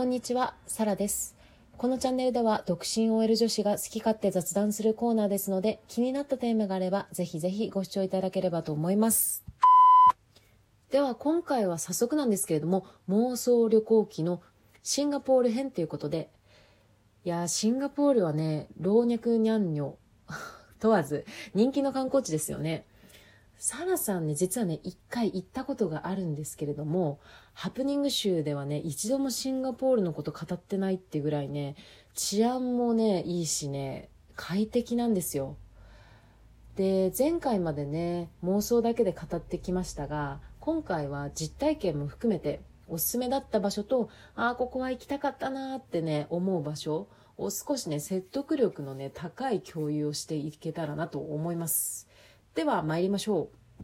こんにちは、サラです。このチャンネルでは独身 OL 女子が好き勝手雑談するコーナーですので、気になったテーマがあれば、ぜひぜひご視聴いただければと思います。では今回は早速なんですけれども、妄想旅行記のシンガポール編ということで、いや、シンガポールはね、老若にゃんにょ問わず人気の観光地ですよね。サラさんね、実はね、一回行ったことがあるんですけれども、ハプニング集ではね、一度もシンガポールのこと語ってないっていうぐらいね、治安もね、いいしね、快適なんですよ。で、前回までね、妄想だけで語ってきましたが、今回は実体験も含めて、おすすめだった場所と、ああ、ここは行きたかったなーってね、思う場所を少しね、説得力のね、高い共有をしていけたらなと思います。では参りましょう。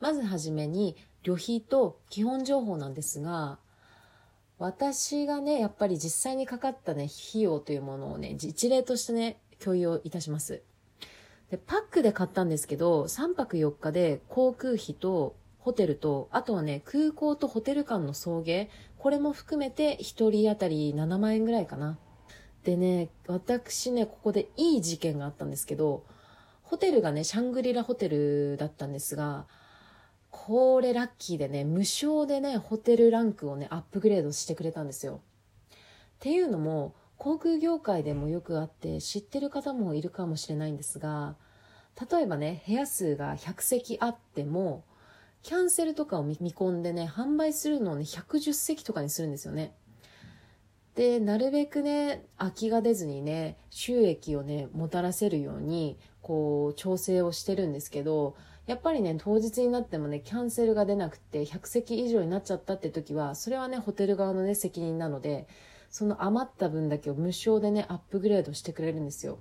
まずはじめに旅費と基本情報なんですが、私がね、やっぱり実際にかかったね、費用というものをね、一例としてね、共有をいたします。で、パックで買ったんですけど、3泊4日で航空費とホテルと、あとはね、空港とホテル間の送迎、これも含めて1人当たり7万円ぐらいかな。でね、私ね、ここでいい事件があったんですけど、ホテルがね、シャングリラホテルだったんですが、これラッキーでね、無償でね、ホテルランクをね、アップグレードしてくれたんですよ。っていうのも、航空業界でもよくあって、知ってる方もいるかもしれないんですが、例えばね、部屋数が100席あっても、キャンセルとかを見込んでね、販売するのをね、110席とかにするんですよね。で、なるべくね、空きが出ずにね、収益をね、もたらせるように、こう、調整をしてるんですけど、やっぱりね、当日になってもね、キャンセルが出なくて、100席以上になっちゃったって時は、それはね、ホテル側のね、責任なので、その余った分だけを無償でね、アップグレードしてくれるんですよ。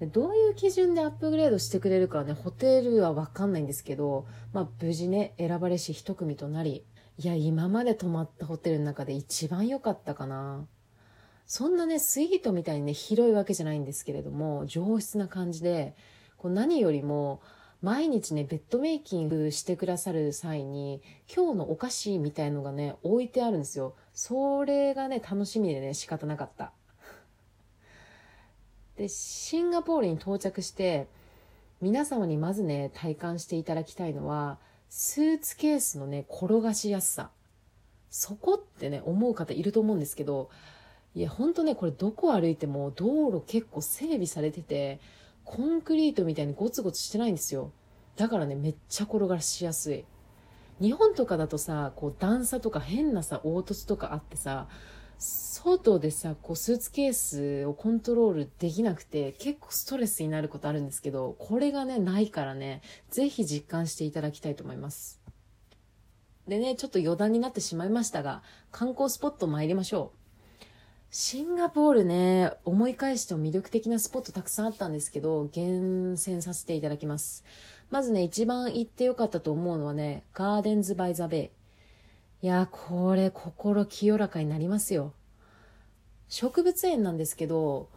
でどういう基準でアップグレードしてくれるかはね、ホテルはわかんないんですけど、まあ、無事ね、選ばれし一組となり、いや、今まで泊まったホテルの中で一番良かったかな。そんなね、スイートみたいにね、広いわけじゃないんですけれども、上質な感じで、こう何よりも、毎日ね、ベッドメイキングしてくださる際に、今日のお菓子みたいのがね、置いてあるんですよ。それがね、楽しみでね、仕方なかった。で、シンガポールに到着して、皆様にまずね、体感していただきたいのは、スーツケースのね、転がしやすさ。そこってね、思う方いると思うんですけど、いや、ほんとね、これどこ歩いても道路結構整備されてて、コンクリートみたいにゴツゴツしてないんですよ。だからね、めっちゃ転がしやすい。日本とかだとさ、こう段差とか変なさ、凹凸とかあってさ、外でさ、こうスーツケースをコントロールできなくて結構ストレスになることあるんですけど、これがね、ないからね、ぜひ実感していただきたいと思います。でね、ちょっと余談になってしまいましたが、観光スポット参りましょう。シンガポールね、思い返しても魅力的なスポットたくさんあったんですけど、厳選させていただきます。まずね、一番行ってよかったと思うのはね、ガーデンズ・バイ・ザ・ベイ。いや、これ心清らかになりますよ。植物園なんですけど、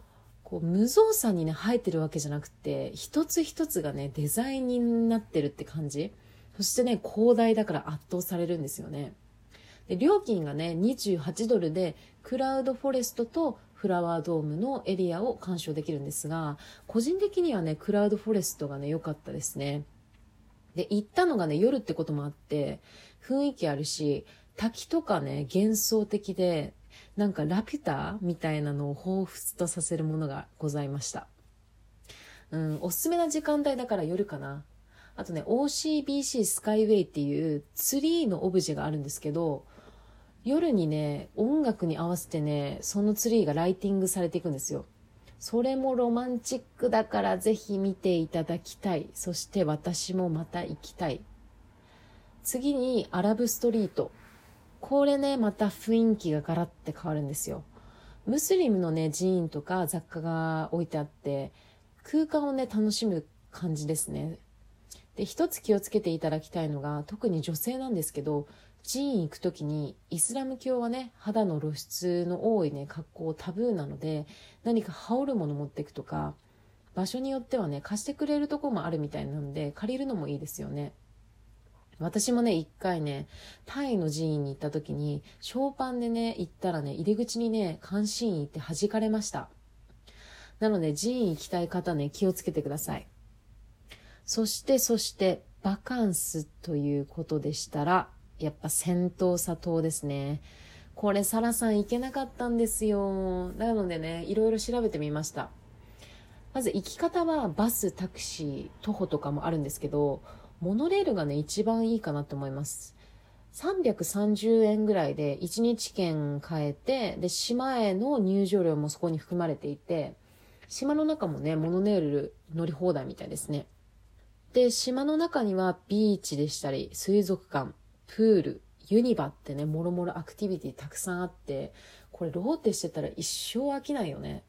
こう無造作にね、生えてるわけじゃなくて、一つ一つがね、デザインになってるって感じ。そしてね、広大だから圧倒されるんですよね。で料金がね、28ドルで、クラウドフォレストとフラワードームのエリアを鑑賞できるんですが、個人的にはね、クラウドフォレストがね、良かったですね。で、行ったのがね、夜ってこともあって、雰囲気あるし、滝とかね、幻想的で、なんかラピュタみたいなのを彷彿とさせるものがございました。うん、おすすめな時間帯だから夜かな。あとね、OCBC スカイウェイっていうツリーのオブジェがあるんですけど、夜にね、音楽に合わせてね、そのツリーがライティングされていくんですよ。それもロマンチックだからぜひ見ていただきたい。そして私もまた行きたい。次にアラブストリート。これね、また雰囲気がガラッて変わるんですよ。ムスリムのね、寺院とか雑貨が置いてあって、空間をね、楽しむ感じですね。で、一つ気をつけていただきたいのが、特に女性なんですけど、寺院行くときに、イスラム教はね、肌の露出の多いね、格好タブーなので、何か羽織るもの持っていくとか、場所によってはね、貸してくれるとこもあるみたいなので、借りるのもいいですよね。私もね、一回ね、タイの寺院に行った時に、ショーパンでね、行ったらね、入り口にね、監視員行って弾かれました。なので、寺院行きたい方ね、気をつけてください。そして、そして、バカンスということでしたら、やっぱ戦闘砂島ですね。これ、サラさん行けなかったんですよ。なのでね、いろいろ調べてみました。まず行き方はバス、タクシー、徒歩とかもあるんですけど、モノレールがね、一番いいかなと思います。330円ぐらいで1日券変えて、で、島への入場料もそこに含まれていて、島の中もね、モノレール乗り放題みたいですね。で、島の中にはビーチでしたり、水族館、プール、ユニバってね、もろもろアクティビティたくさんあって、これローテしてたら一生飽きないよね。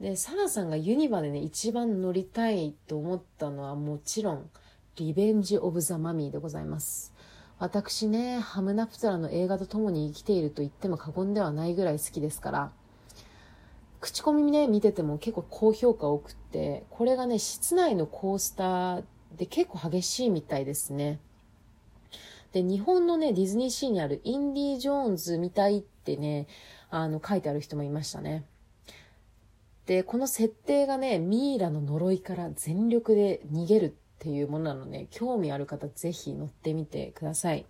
で、サラさんがユニバでね、一番乗りたいと思ったのはもちろん、リベンジ・オブ・ザ・マミーでございます。私ね、ハムナプトラの映画と共に生きていると言っても過言ではないぐらい好きですから、口コミね、見てても結構高評価多くって、これがね、室内のコースターで結構激しいみたいですね。で、日本のね、ディズニーシーにあるインディ・ジョーンズみたいってね、あの、書いてある人もいましたね。で、この設定がね、ミイラの呪いから全力で逃げるっていうものなので、興味ある方ぜひ乗ってみてください。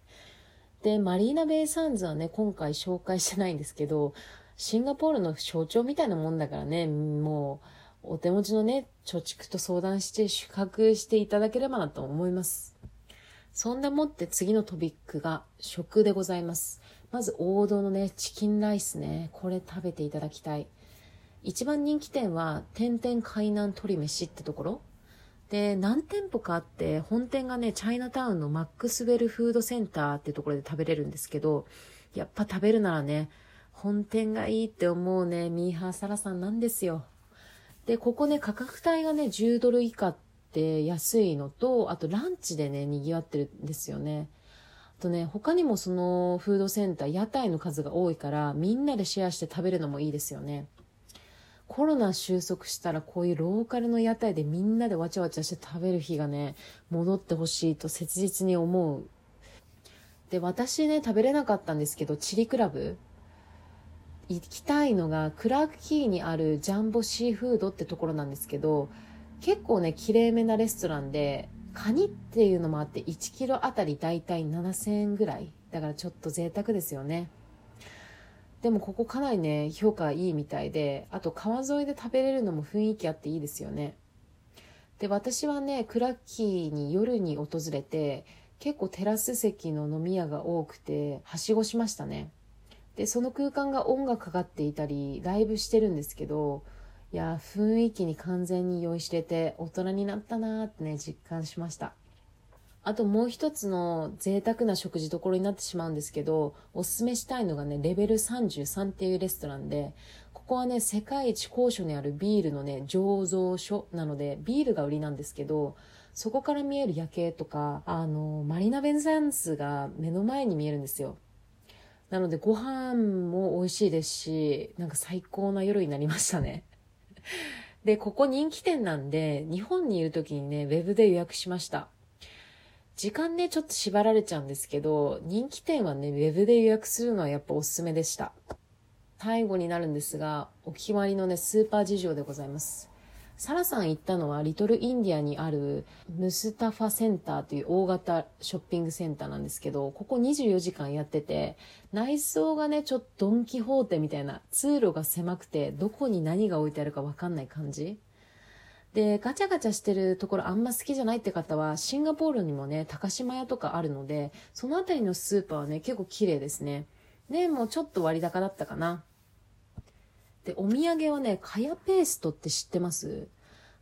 で、マリーナ・ベイ・サンズはね、今回紹介してないんですけど、シンガポールの象徴みたいなもんだからね、もう、お手持ちのね、貯蓄と相談して宿泊していただければなと思います。そんなもって次のトピックが食でございます。まず王道のね、チキンライスね、これ食べていただきたい。一番人気店は、天々海南鶏飯ってところで、何店舗かあって、本店がね、チャイナタウンのマックスウェルフードセンターってところで食べれるんですけど、やっぱ食べるならね、本店がいいって思うね、ミーハーサラさんなんですよ。で、ここね、価格帯がね、10ドル以下って安いのと、あとランチでね、賑わってるんですよね。あとね、他にもそのフードセンター、屋台の数が多いから、みんなでシェアして食べるのもいいですよね。コロナ収束したらこういうローカルの屋台でみんなでわちゃわちゃして食べる日がね、戻ってほしいと切実に思う。で、私ね、食べれなかったんですけど、チリクラブ行きたいのがクラークキーにあるジャンボシーフードってところなんですけど結構ねきれいめなレストランでカニっていうのもあって1キロあたりだいたい7000円ぐらい。だからちょっと贅沢ですよね。でもここかなりね評価いいみたいであと川沿いで食べれるのも雰囲気あっていいですよね。で私はねクラッキーに夜に訪れて結構テラス席の飲み屋が多くてはしごしましたね。で、その空間が音楽かかっていたり、ライブしてるんですけど、いや、雰囲気に完全に酔いしれて、大人になったなーってね、実感しました。あともう一つの贅沢な食事どころになってしまうんですけど、おすすめしたいのがね、レベル33っていうレストランで、ここはね、世界一高所にあるビールのね、醸造所なので、ビールが売りなんですけど、そこから見える夜景とか、あの、マリナ・ベンザンスが目の前に見えるんですよ。なのでご飯も美味しいですし、なんか最高な夜になりましたね。で、ここ人気店なんで、日本にいる時にね、ウェブで予約しました。時間ね、ちょっと縛られちゃうんですけど、人気店はね、ウェブで予約するのはやっぱおすすめでした。最後になるんですが、お決まりのね、スーパー事情でございます。サラさん行ったのはリトルインディアにあるムスタファセンターという大型ショッピングセンターなんですけど、ここ24時間やってて、内装がね、ちょっとドンキホーテみたいな通路が狭くて、どこに何が置いてあるかわかんない感じ。で、ガチャガチャしてるところあんま好きじゃないって方は、シンガポールにもね、高島屋とかあるので、そのあたりのスーパーはね、結構綺麗ですね。で、もうちょっと割高だったかな。で、お土産はね、カヤペーストって知ってます？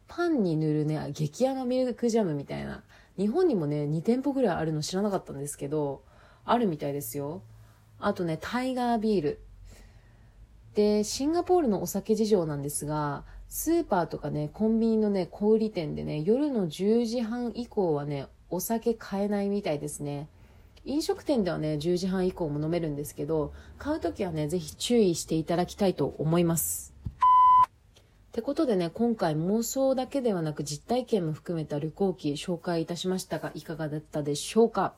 パンに塗るね、激甘ミルクジャムみたいな。日本にもね、2店舗ぐらいあるの知らなかったんですけど、あるみたいですよ。あとね、タイガービール。で、シンガポールのお酒事情なんですが、スーパーとかね、コンビニのね、小売店でね、夜の10時半以降はね、お酒買えないみたいですね。飲食店ではね、10時半以降も飲めるんですけど、買うときはね、ぜひ注意していただきたいと思います。ってことでね、今回妄想だけではなく実体験も含めた旅行記紹介いたしましたが、いかがだったでしょうか？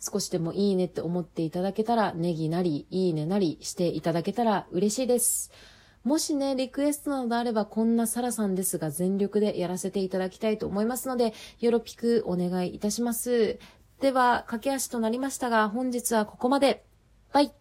少しでもいいねって思っていただけたら、ネギなり、いいねなりしていただけたら嬉しいです。もしね、リクエストなどあれば、こんなサラさんですが、全力でやらせていただきたいと思いますので、よろぴくお願いいたします。では、駆け足となりましたが、本日はここまで。バイ